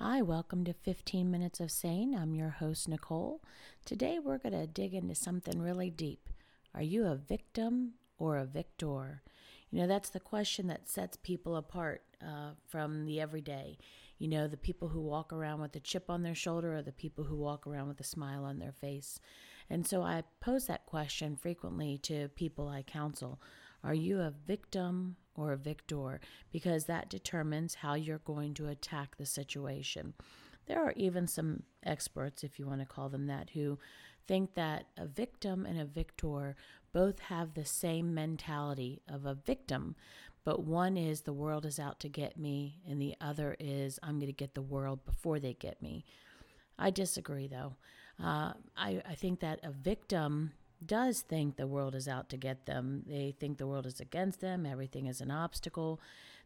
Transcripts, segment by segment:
Hi, welcome to 15 Minutes of Sane. I'm your host, Nicole. Today we're going to dig into something really deep. Are you a victim or a victor? You know, that's the question that sets people apart uh, from the everyday. You know, the people who walk around with a chip on their shoulder or the people who walk around with a smile on their face. And so I pose that question frequently to people I counsel. Are you a victim or a victor? Because that determines how you're going to attack the situation. There are even some experts, if you want to call them that, who think that a victim and a victor both have the same mentality of a victim, but one is the world is out to get me, and the other is I'm going to get the world before they get me. I disagree, though. Uh, I, I think that a victim does think the world is out to get them. They think the world is against them, everything is an obstacle.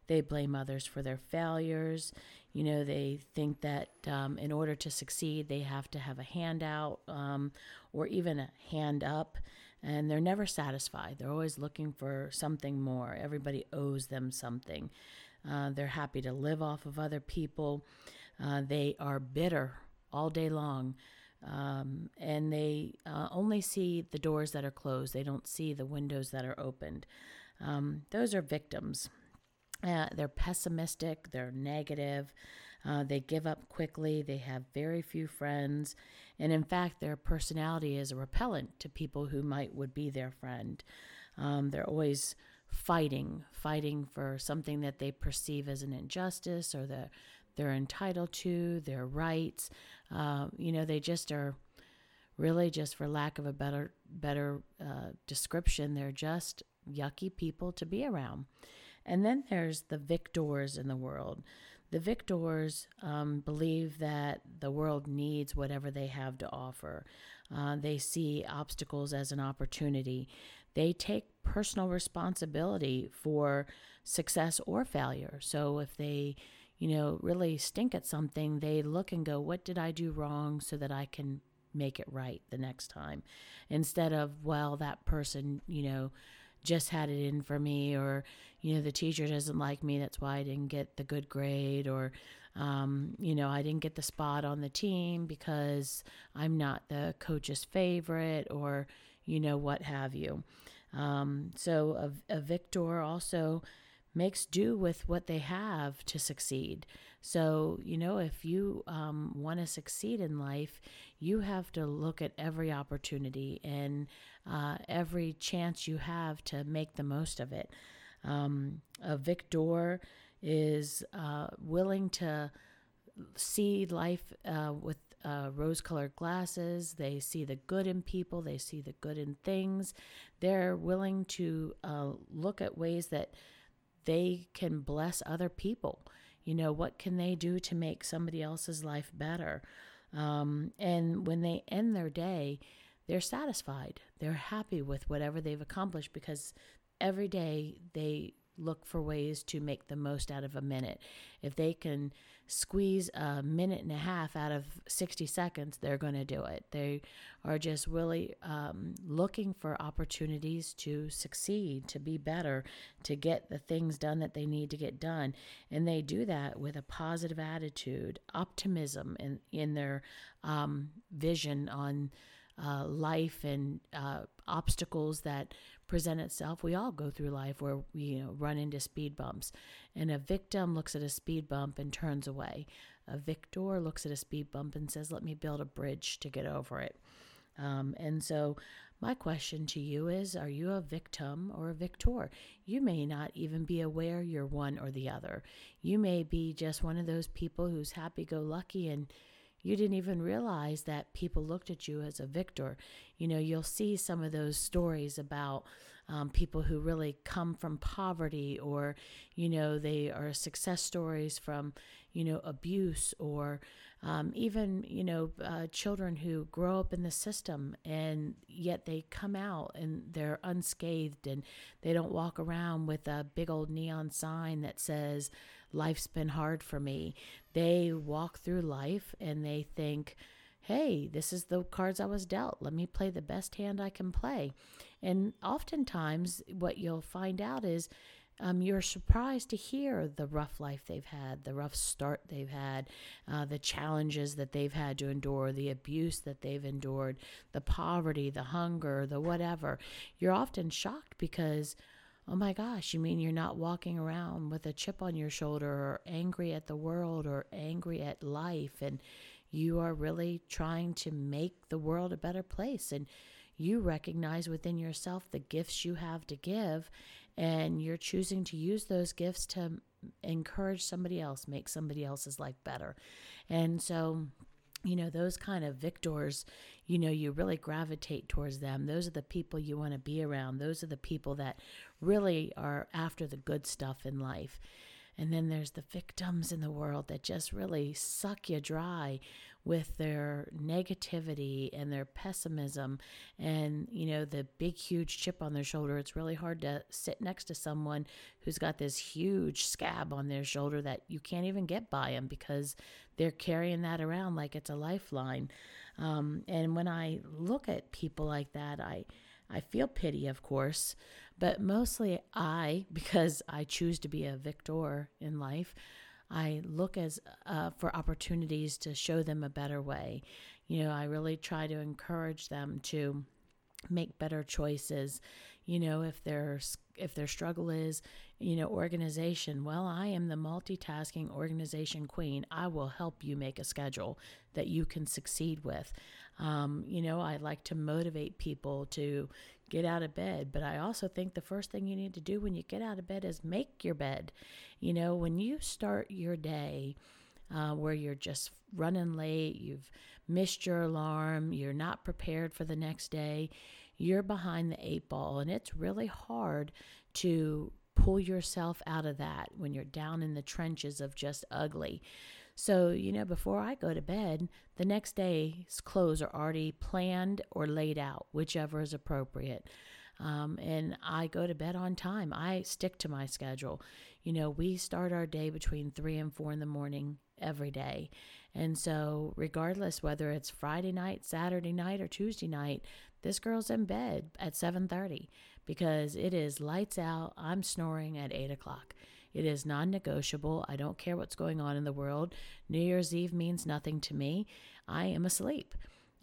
They blame others for their failures. You know, they think that um, in order to succeed, they have to have a handout um, or even a hand up, and they're never satisfied. They're always looking for something more. Everybody owes them something. Uh, they're happy to live off of other people. Uh, they are bitter all day long. Um, and they uh, only see the doors that are closed. They don't see the windows that are opened. Um, those are victims. Uh, they're pessimistic, they're negative, uh, they give up quickly, they have very few friends, and in fact, their personality is a repellent to people who might would be their friend. Um, they're always fighting, fighting for something that they perceive as an injustice or that they're entitled to, their rights. Uh, you know, they just are really just for lack of a better better uh, description, they're just yucky people to be around. And then there's the victors in the world. The victors um, believe that the world needs whatever they have to offer. Uh, they see obstacles as an opportunity. They take personal responsibility for success or failure. So if they, you know, really stink at something, they look and go, What did I do wrong so that I can make it right the next time? Instead of, Well, that person, you know, just had it in for me or you know the teacher doesn't like me that's why i didn't get the good grade or um, you know i didn't get the spot on the team because i'm not the coach's favorite or you know what have you um, so a, a victor also makes do with what they have to succeed. So, you know, if you um, want to succeed in life, you have to look at every opportunity and uh, every chance you have to make the most of it. Um, a victor is uh, willing to see life uh, with uh, rose colored glasses. They see the good in people, they see the good in things. They're willing to uh, look at ways that they can bless other people. You know, what can they do to make somebody else's life better? Um, and when they end their day, they're satisfied. They're happy with whatever they've accomplished because every day they look for ways to make the most out of a minute. If they can squeeze a minute and a half out of 60 seconds, they're going to do it. They are just really um, looking for opportunities to succeed, to be better, to get the things done that they need to get done. And they do that with a positive attitude, optimism in, in their um, vision on uh, life and uh, obstacles that present itself. We all go through life where we you know, run into speed bumps, and a victim looks at a speed bump and turns away. A victor looks at a speed bump and says, "Let me build a bridge to get over it." Um, and so, my question to you is Are you a victim or a victor? You may not even be aware you're one or the other. You may be just one of those people who's happy go lucky and you didn't even realize that people looked at you as a victor. You know, you'll see some of those stories about um, people who really come from poverty, or, you know, they are success stories from, you know, abuse, or um, even, you know, uh, children who grow up in the system and yet they come out and they're unscathed and they don't walk around with a big old neon sign that says, life's been hard for me. They walk through life and they think, hey, this is the cards I was dealt. Let me play the best hand I can play. And oftentimes, what you'll find out is um, you're surprised to hear the rough life they've had, the rough start they've had, uh, the challenges that they've had to endure, the abuse that they've endured, the poverty, the hunger, the whatever. You're often shocked because, oh my gosh, you mean you're not walking around with a chip on your shoulder or angry at the world or angry at life and you are really trying to make the world a better place and you recognize within yourself the gifts you have to give and you're choosing to use those gifts to encourage somebody else, make somebody else's life better. And so, you know, those kind of victors, you know, you really gravitate towards them. Those are the people you want to be around. Those are the people that really are after the good stuff in life. And then there's the victims in the world that just really suck you dry with their negativity and their pessimism and, you know, the big, huge chip on their shoulder. It's really hard to sit next to someone who's got this huge scab on their shoulder that you can't even get by them because they're carrying that around like it's a lifeline. Um, and when I look at people like that, I, I feel pity, of course, but mostly I, because I choose to be a victor in life, I look as uh, for opportunities to show them a better way. You know, I really try to encourage them to make better choices. You know, if their if their struggle is, you know, organization, well, I am the multitasking organization queen. I will help you make a schedule that you can succeed with. Um, you know, I like to motivate people to get out of bed. But I also think the first thing you need to do when you get out of bed is make your bed. You know, when you start your day uh, where you're just running late, you've missed your alarm, you're not prepared for the next day, you're behind the eight ball. And it's really hard to pull yourself out of that when you're down in the trenches of just ugly. So, you know, before I go to bed, the next day's clothes are already planned or laid out, whichever is appropriate. Um, and I go to bed on time. I stick to my schedule. You know, we start our day between three and four in the morning every day. And so, regardless whether it's Friday night, Saturday night, or Tuesday night, this girl's in bed at 7:30 because it is lights out. I'm snoring at eight o'clock. It is non negotiable. I don't care what's going on in the world. New Year's Eve means nothing to me. I am asleep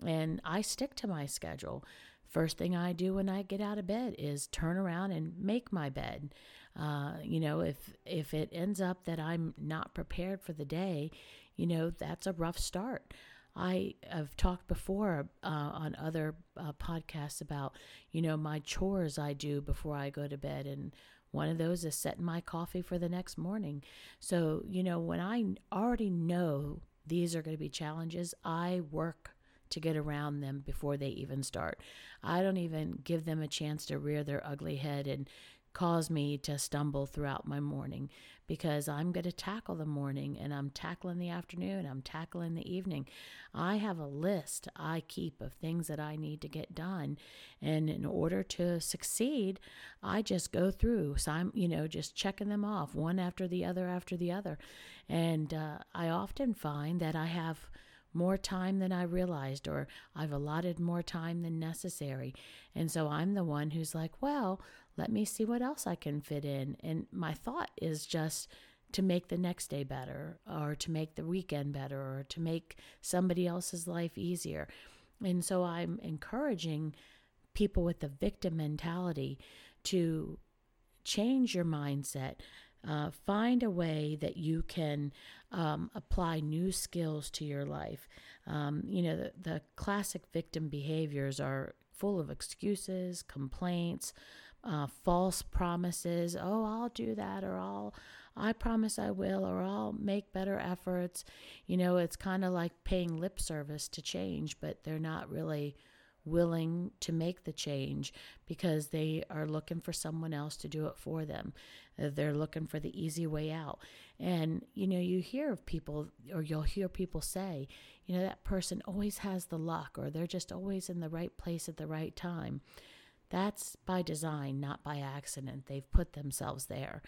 and I stick to my schedule. First thing I do when I get out of bed is turn around and make my bed. Uh, you know, if if it ends up that I'm not prepared for the day, you know, that's a rough start. I have talked before uh, on other uh, podcasts about, you know, my chores I do before I go to bed and one of those is setting my coffee for the next morning. So, you know, when I already know these are going to be challenges, I work to get around them before they even start. I don't even give them a chance to rear their ugly head and cause me to stumble throughout my morning because I'm going to tackle the morning and I'm tackling the afternoon, I'm tackling the evening. I have a list I keep of things that I need to get done. And in order to succeed, I just go through. So I'm, you know, just checking them off one after the other after the other. And uh, I often find that I have more time than I realized, or I've allotted more time than necessary. And so I'm the one who's like, well, let me see what else I can fit in. And my thought is just to make the next day better, or to make the weekend better, or to make somebody else's life easier. And so I'm encouraging people with the victim mentality to change your mindset. Uh, find a way that you can um, apply new skills to your life. Um, you know, the, the classic victim behaviors are full of excuses, complaints, uh, false promises. Oh, I'll do that, or I'll, I promise I will, or I'll make better efforts. You know, it's kind of like paying lip service to change, but they're not really willing to make the change because they are looking for someone else to do it for them. Uh, they're looking for the easy way out. And, you know, you hear of people, or you'll hear people say, you know, that person always has the luck, or they're just always in the right place at the right time. That's by design, not by accident. They've put themselves there.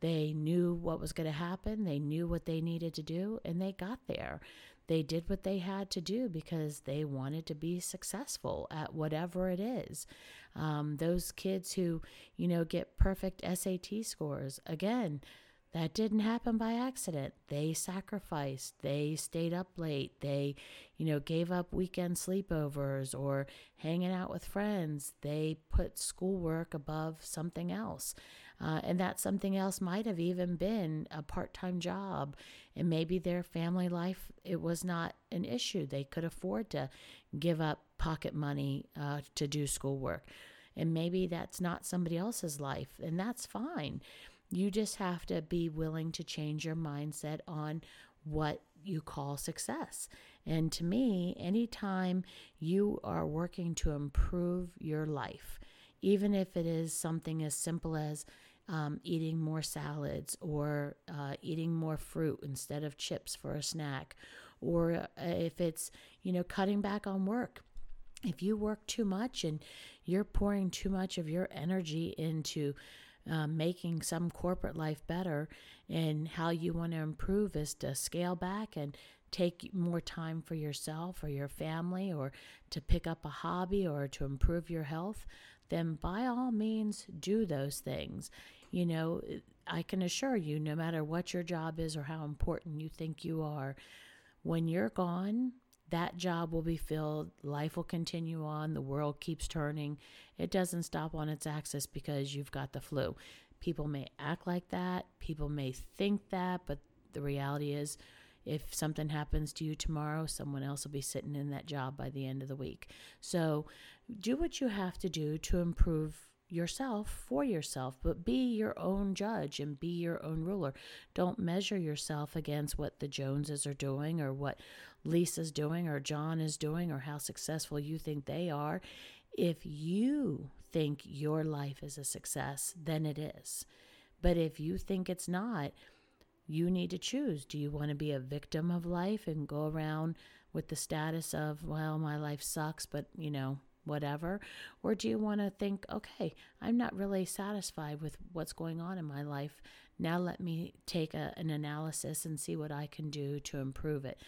They knew what was going to happen, they knew what they needed to do, and they got there. They did what they had to do because they wanted to be successful at whatever it is. Um, those kids who, you know, get perfect SAT scores, again, that didn't happen by accident. They sacrificed. They stayed up late. They, you know, gave up weekend sleepovers or hanging out with friends. They put schoolwork above something else. Uh, and that something else might have even been a part time job. And maybe their family life, it was not an issue. They could afford to give up pocket money uh, to do schoolwork. And maybe that's not somebody else's life, and that's fine. You just have to be willing to change your mindset on what you call success. And to me, anytime you are working to improve your life, even if it is something as simple as um, eating more salads or uh, eating more fruit instead of chips for a snack, or uh, if it's, you know, cutting back on work. If you work too much and you're pouring too much of your energy into uh, making some corporate life better, and how you want to improve is to scale back and take more time for yourself or your family or to pick up a hobby or to improve your health, then by all means do those things. You know, I can assure you, no matter what your job is or how important you think you are, when you're gone, that job will be filled. Life will continue on. The world keeps turning. It doesn't stop on its axis because you've got the flu. People may act like that. People may think that, but the reality is, if something happens to you tomorrow, someone else will be sitting in that job by the end of the week. So, do what you have to do to improve yourself for yourself, but be your own judge and be your own ruler. Don't measure yourself against what the Joneses are doing or what Lisa's doing or John is doing or how successful you think they are. If you think your life is a success, then it is. But if you think it's not, you need to choose. Do you want to be a victim of life and go around with the status of, well, my life sucks, but you know, whatever? Or do you want to think, okay, I'm not really satisfied with what's going on in my life. Now let me take a, an analysis and see what I can do to improve it.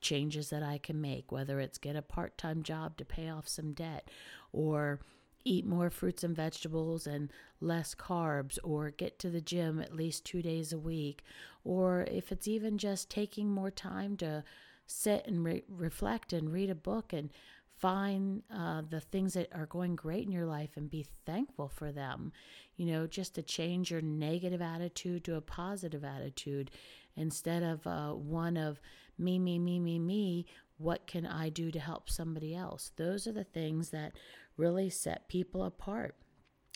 Changes that I can make, whether it's get a part time job to pay off some debt or eat more fruits and vegetables and less carbs, or get to the gym at least two days a week, or if it's even just taking more time to sit and re- reflect and read a book and find uh, the things that are going great in your life and be thankful for them. You know, just to change your negative attitude to a positive attitude instead of uh, one of me, me, me, me, me. What can I do to help somebody else? Those are the things that really set people apart.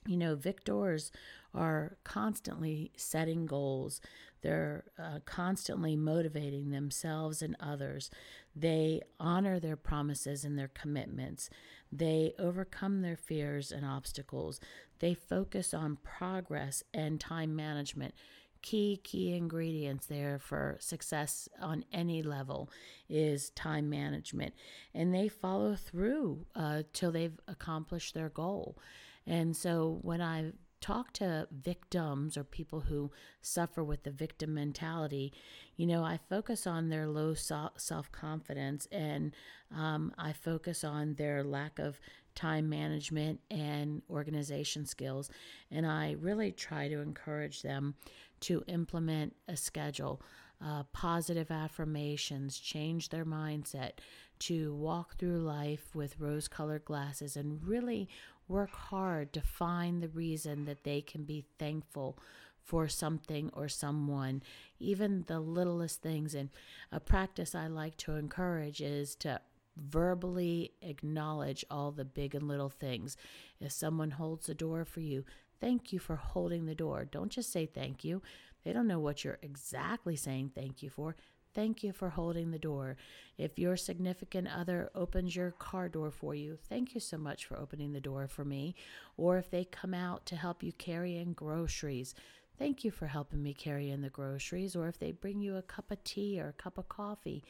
You know, victors are constantly setting goals. They're uh, constantly motivating themselves and others. They honor their promises and their commitments. They overcome their fears and obstacles. They focus on progress and time management. Key, key ingredients there for success on any level is time management. And they follow through uh, till they've accomplished their goal. And so when I talk to victims or people who suffer with the victim mentality, you know, I focus on their low self confidence and um, I focus on their lack of time management and organization skills. And I really try to encourage them to implement a schedule. Uh, positive affirmations, change their mindset, to walk through life with rose colored glasses and really work hard to find the reason that they can be thankful for something or someone, even the littlest things. And a practice I like to encourage is to verbally acknowledge all the big and little things. If someone holds the door for you, thank you for holding the door. Don't just say thank you. They don't know what you're exactly saying thank you for. Thank you for holding the door. If your significant other opens your car door for you, thank you so much for opening the door for me. Or if they come out to help you carry in groceries, thank you for helping me carry in the groceries. Or if they bring you a cup of tea or a cup of coffee,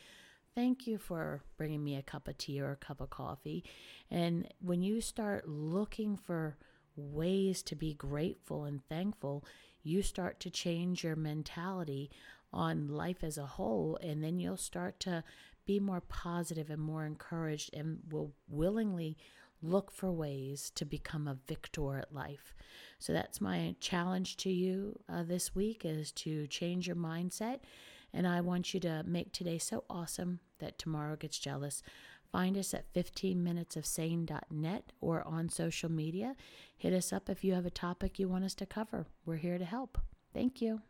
thank you for bringing me a cup of tea or a cup of coffee. And when you start looking for ways to be grateful and thankful, you start to change your mentality on life as a whole, and then you'll start to be more positive and more encouraged and will willingly look for ways to become a victor at life. So that's my challenge to you uh, this week is to change your mindset. And I want you to make today so awesome that tomorrow gets jealous. Find us at 15minutesofsane.net or on social media. Hit us up if you have a topic you want us to cover. We're here to help. Thank you.